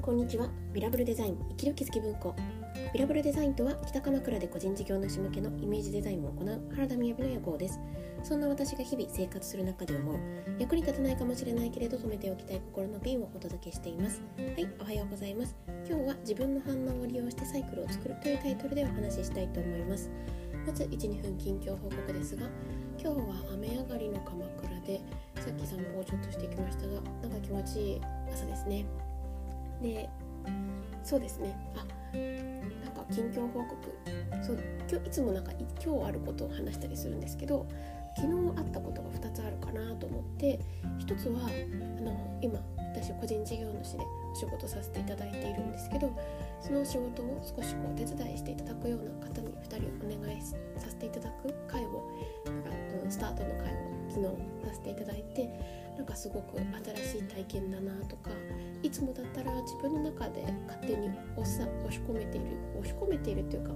んこんにちは。ビラブルデザイン生きる気づき文庫。ビラブルデザインとは北鎌倉で個人事業主向けのイメージデザインを行う原田雅の野号です。そんな私が日々生活する中で思う役に立たないかもしれないけれど止めておきたい心のピンをお届けしています。はいおはようございます。今日は自分の反応を利用してサイクルを作るというタイトルでお話ししたいと思います。まず12分近況報告ですが今日は雨上がりの鎌倉でさっき散歩をちょっとしてきましたがなんか気持ちいい朝ですね。でそうですね。あなんか近況報告。そう今日いつもなんか今日あることを話したりするんですけど昨日あったことが2つあるかなと思って1つはあの今私個人事業主でお仕事させていただいているんですけどその仕事を少しこう手伝いしていただくような方に2人お願いさせていただく会をなんかスタートの会を昨日させていただいてなんかすごく新しい体験だなとかいつもだったら自分の中で勝手に押さ押し込めている押し込めているっていうか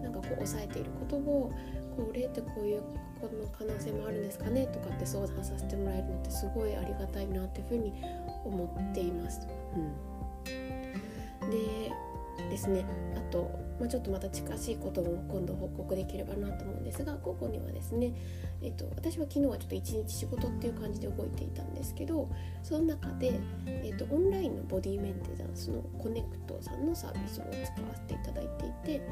なんかこう抑えていることをこれってこういうこの可能性もあるんですかねとかって相談させてもらえるのってすごいありがたいなっていうふうに思っています。うん、でですねあと、まあ、ちょっとまた近しいことも今度報告できればなと思うんですが午後にはですね、えっと、私は昨日はちょっと一日仕事っていう感じで動いていたんですけどその中で、えっと、オンラインのボディメンテナンスのコネクトさんのサービスを使わせていただいていて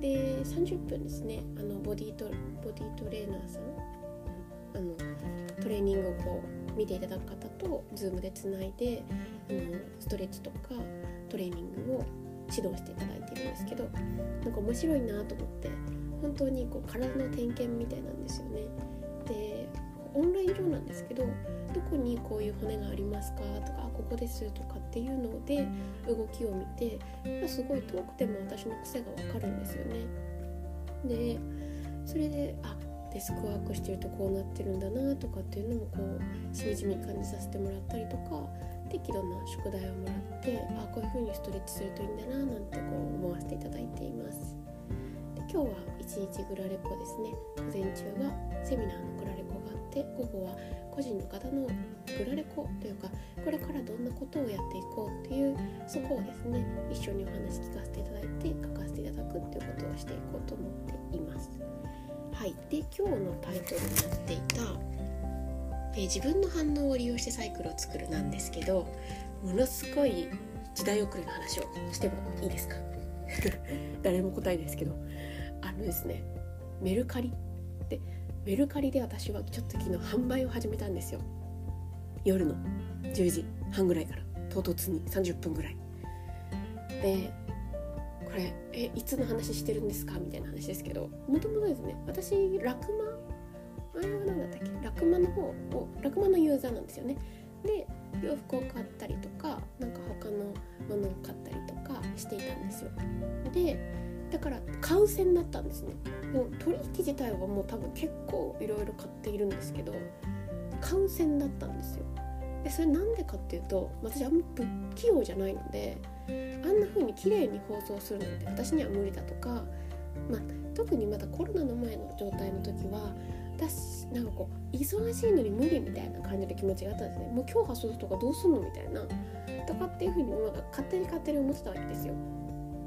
で30分ですねあのボディトボディトレーナーさんあのトレーニングをこう見ていただく方と Zoom でつないであのストレッチとかトレーニングを指導していただいているんですけどなんか面白いなと思って本当にこう体の点検みたいなんですよね。でオンライン上なんですけどどこにこういう骨がありますかとかここですとかっていうので動きを見てすごい遠くても私の癖がわかるんですよね。でそれであデスクワークしてるとこうなってるんだなとかっていうのもこうしみじみ感じさせてもらったりとか適度な宿題をもらってあこういう風にストレッチするといいんだななんてこう思わせていただいています。で今日は1日グラレコですね。午前中がセミナーのグラレコがあって午後は個人の方のグラレコというかこれからどんなことをやっていこうっていうそこをですね一緒にお話聞かせていただいて書かせていただくっていうことをしていこうと思っています。はい。で今日のタイトルになっていたえー、自分の反応を利用してサイクルを作るなんですけどものすごい時代遅れの話をしてもいいですか？誰も答えですけど。あのですねメルカリでメルカリで私はちょっと昨日販売を始めたんですよ。夜の10時半ぐらいから唐突に30分ぐらい。でこれえいつの話してるんですか？みたいな話ですけどもともとですね私ラクマあれは何だったっけ？ラクマの方をラクマのユーザーなんですよね。で洋服を買ったりとかなんか他のものを買ったりとかしていたんですよ。でだから買う線だったんですね。でも取引自体はもう多分結構いろいろ買っているんですけど買う線だったんですよ。でそれなんでかっていうと私あんま不器用じゃないのであんな風に綺麗に包装するなんて私には無理だとか、まあ、特にまだコロナの前の状態の時はなんかこう忙しいのに無理みたいな感じの気持ちがあったんですね。もう今日発送とかどうすんのみたいな。とかっていうふうになんか勝手に勝手に思ってたわけですよ。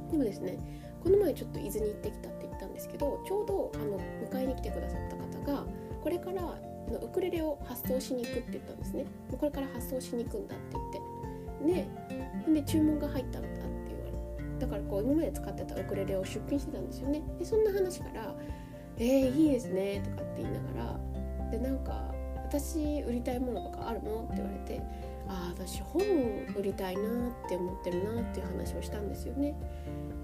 でもですねこの前ちょっと伊豆に行ってきたって言ったんですけどちょうどあの迎えに来てくださった方がこれからウクレレを発送しに行くって言ったんですね。これから発送しに行くんだって言って。でで注文が入ったんだって言われだからこう今まで使ってたウクレレを出品してたんですよね。でそんな話からえー、いいですね」とかって言いながらでなんか「私売りたいものとかあるの?」って言われて「ああ私本を売りたいなって思ってるな」っていう話をしたんですよね。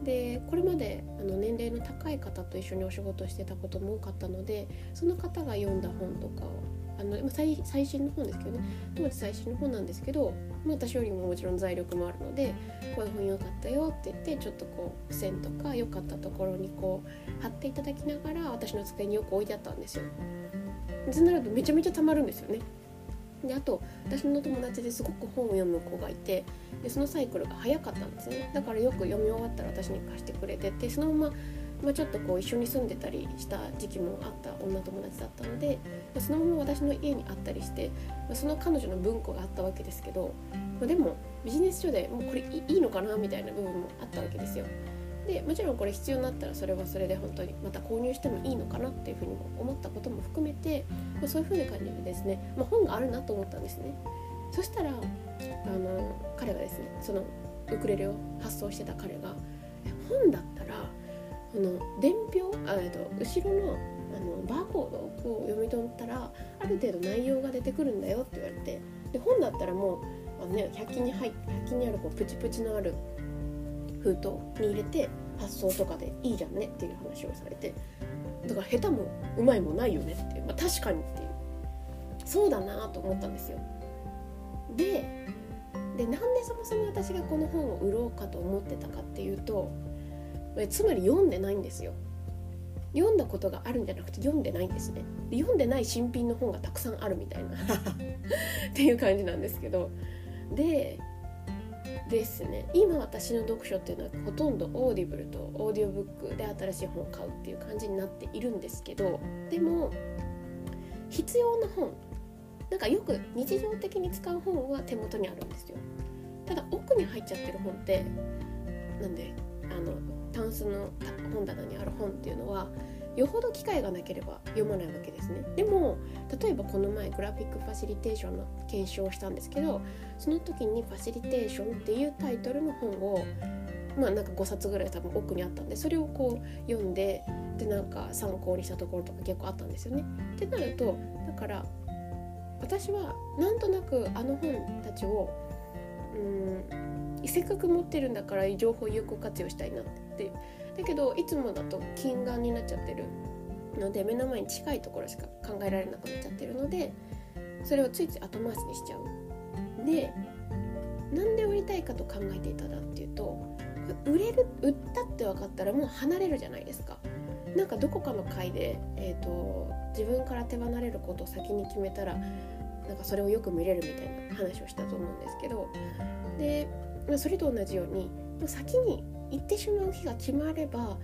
でこれまであの年齢の高い方と一緒にお仕事してたことも多かったのでその方が読んだ本とかをあの最最新の本ですけどね当時最新の本なんですけど、まあ、私よりももちろん財力もあるのでこういう本良かったよって言ってちょっとこう付箋とか良かったところにこう貼っていただきながら私の机によく置いてあったんですよ。そうなるとめちゃめちゃたまるんですよね。であと私の友達ですごく本を読む子がいてでそのサイクルが早かったんですねだからよく読み終わったら私に貸してくれててそのまままあ、ちょっとこう一緒に住んでたりした時期もあった女友達だったので、ま、そのまま私の家にあったりして、ま、その彼女の文庫があったわけですけど、まあ、でもビジネス書でもうこれいいのかなみたいな部分もあったわけですよ。でもちろんこれ必要になったらそれはそれで本当にまた購入してもいいのかなっていうふうにも思ったことも含めて、まあ、そういうふうな感じでですね、まあ、本があるなと思ったんですね。そしたらあの彼がですねそのウクレレを発送してた彼が本だったらあの伝票あえっと後ろのあのバーコードを読み取ったらある程度内容が出てくるんだよって言われてで本だったらもうあの、ね、100均に入って100均にあるこうプチプチのある封筒に入れて発送とかでいいじゃんねっていう話をされてだから下手もうまいもないよねっていう、まあ、確かにっていう。そうだなと思ったんですよ。ででなんでそもそも私がこの本を売ろうかと思ってたかっていうとつまり読んでないんですよ。読んだことがあるんじゃなくて読んでないんですね。で読んでない新品の本がたくさんあるみたいな。っていう感じなんですけど。でですね。今私の読書っていうのはほとんどオーディブルとオーディオブックで新しい本を買うっていう感じになっているんですけどでも必要な本なんかよく日常的に使う本は手元にあるんですよ。ただ奥に入っちゃってる本ってなんであのタンスの本棚にある本っていうのはよほど機会がなければ読まないわけですねでも例えばこの前グラフィックファシリテーションの検証をしたんですけどその時に「ファシリテーション」っていうタイトルの本をまあなんか5冊ぐらい多分奥にあったんでそれをこう読んででなんか参考にしたところとか結構あったんですよね。ってなるとだから私はなんとなくあの本たちをうんせっかく持ってるんだから情報を有効活用したいなってだけどいつもだと近眼になっちゃってるので目の前に近いところしか考えられなくなっちゃってるのでそれをついつい後回しにしちゃう。でなんで売りたいかと考えていただっていうと売れる売ったって分かったらもう離れるじゃないですか。なんかどこかの回で、えーと、自分から手離れることを先に決めたらなんかそれをよく見れるみたいな話をしたと思うんですけどでそれと同じように先に行ってしまう日が決まれば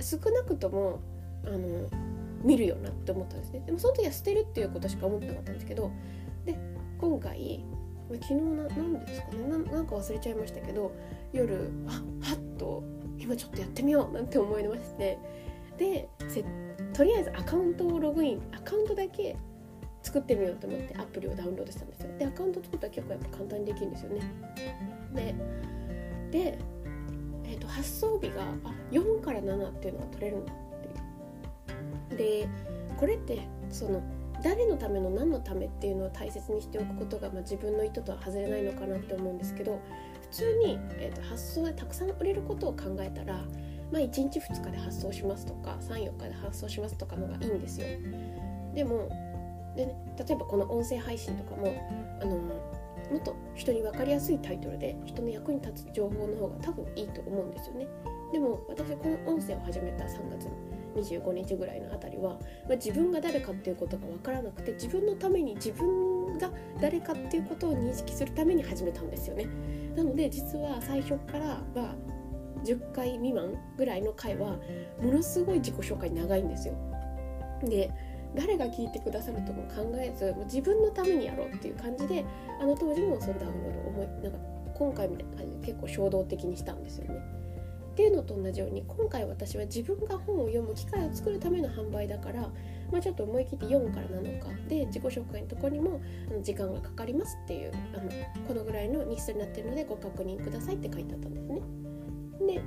少なくともあの見るよなって思ったんですね。でもその時は捨てるっていうことしか思ってなかったんですけどで今回昨日な何ですかね。なんか忘れちゃいましたけど夜あはっと今ちょっとやってみようなんて思いましてでとりあえずアカウントをログインアカウントだけ作ってみようと思ってアプリをダウンロードしたんですよ。でアカウント作ったら結構やっぱ簡単にできるんですよね。でで、えーと、発送日があ4から7っていうのが取れるんだって。いうでこれってその誰のための何のためっていうのを大切にしておくことが、まあ、自分の意図とは外れないのかなって思うんですけど普通に、えーと発送でたくさん売れることを考えたらまあ、1日2日で発送しますとか34日で発送しますとかのがいいんですよ。でもで、ね、例えばこの音声配信とかもあのもっと人に分かりやすいタイトルで人の役に立つ情報の方が多分いいと思うんですよねでも私この音声を始めた3月の25日ぐらいのあたりは、まあ、自分が誰かっていうことが分からなくて自分のために自分が誰かっていうことを認識するために始めたんですよねなので実は最初からは10回未満ぐらいの回はものすごい自己紹介長いんですよ。で誰が聞いてくださるとも考えず自分のためにやろうっていう感じであの当時もそのダウンロードを思いなんか今回みたいな感じで結構衝動的にしたんですよね。っていうのと同じように今回私は自分が本を読む機会を作るための販売だから、まあ、ちょっと思い切って4から7日で自己紹介のとこにも時間がかかりますっていうあのこのぐらいの日数になってるのでご確認くださいって書いてあったんですね。で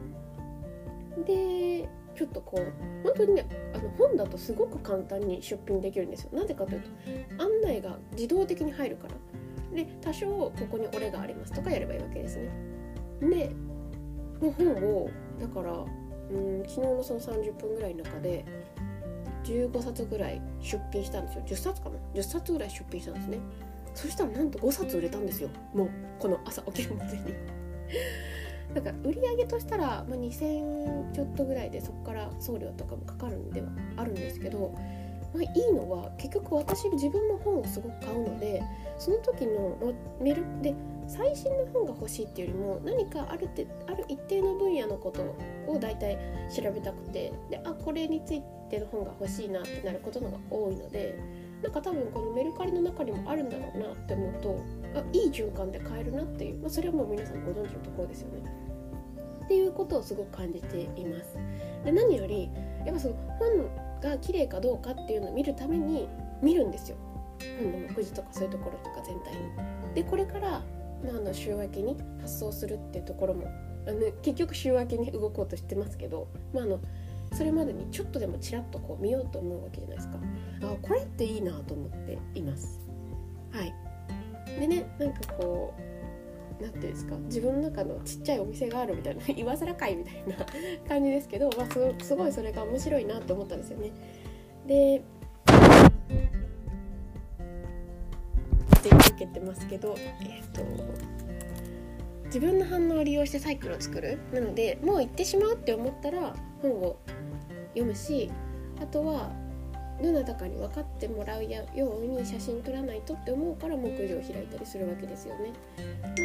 でちょっとこう本当にねあの本だとすごく簡単に出品できるんですよ。なぜかというと案内が自動的に入るから。で多少ここに折れがありますとかやればいいわけですね。での本をだからうん昨日のその30分ぐらいの中で15冊ぐらい出品したんですよ。10冊かな？10冊ぐらい出品したんですね。そしたらなんと5冊売れたんですよ。もうこの朝起きるまでに。なんか売り上げとしたら、まあ、2000ちょっとぐらいでそこから送料とかもかかるんではあるんですけどまあ、いいのは結局私自分も本をすごく買うのでその時のメルで最新の本が欲しいっていうよりも何かあるてある一定の分野のことを大体調べたくてであこれについての本が欲しいなってなることのが多いのでなんか多分このメルカリの中にもあるんだろうなって思うとあいい循環で買えるなっていう、まあ、それはもう皆さんご存知のところですよね。っていうことをすごく感じています。で何よりやっぱその本が綺麗かどうかっていうのを見るために見るんですよ。本の目次とかそういうところとか全体に。でこれから、まあ、あの週明けに発送するっていうところもあの結局週明けに動こうとしてますけど、まあ、あのそれまでにちょっとでもちらっとこう見ようと思うわけじゃないですか。あこれっていいなと思っています。はい、でねなんかこう何ていうんですか自分の中のちっちゃいお店があるみたいな 今更かいみたいな感じですけど、まあ、すごいそれが面白いなと思ったんですよね。でって受けてますけどえっ、ー、と自分の反応を利用してサイクルを作るなのでもう行ってしまうって思ったら本を読むしあとはどなたかに分かってもらうように写真撮らないとって思うから目次を開いたりするわけですよね。なんか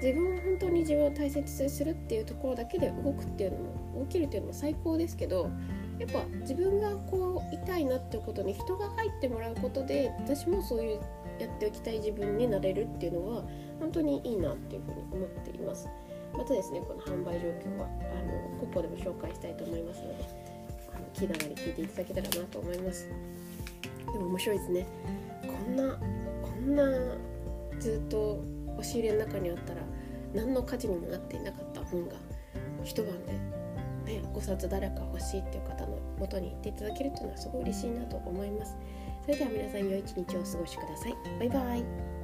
自分は本当に自分を大切にするっていうところだけで動くっていうのも起きるっていうのも最高ですけどやっぱ自分がこう痛いなってことに人が入ってもらうことで私もそういうやっておきたい自分になれるっていうのは本当にいいなっていうふうに思っています。またですねこの販売状況はあのここでも紹介したいと思いますのであの気長に聞いていただけたらなと思います。でも面白いですね。こんなこんなずっと押し入れの中にあったら何の価値にもなっていなかった本が一晩で、ね、5冊誰か欲しいっていう方の元に行っていただけるというのはすごい嬉しいなと思います。それでは皆さん良い一日をお過ごしください。バイバイ。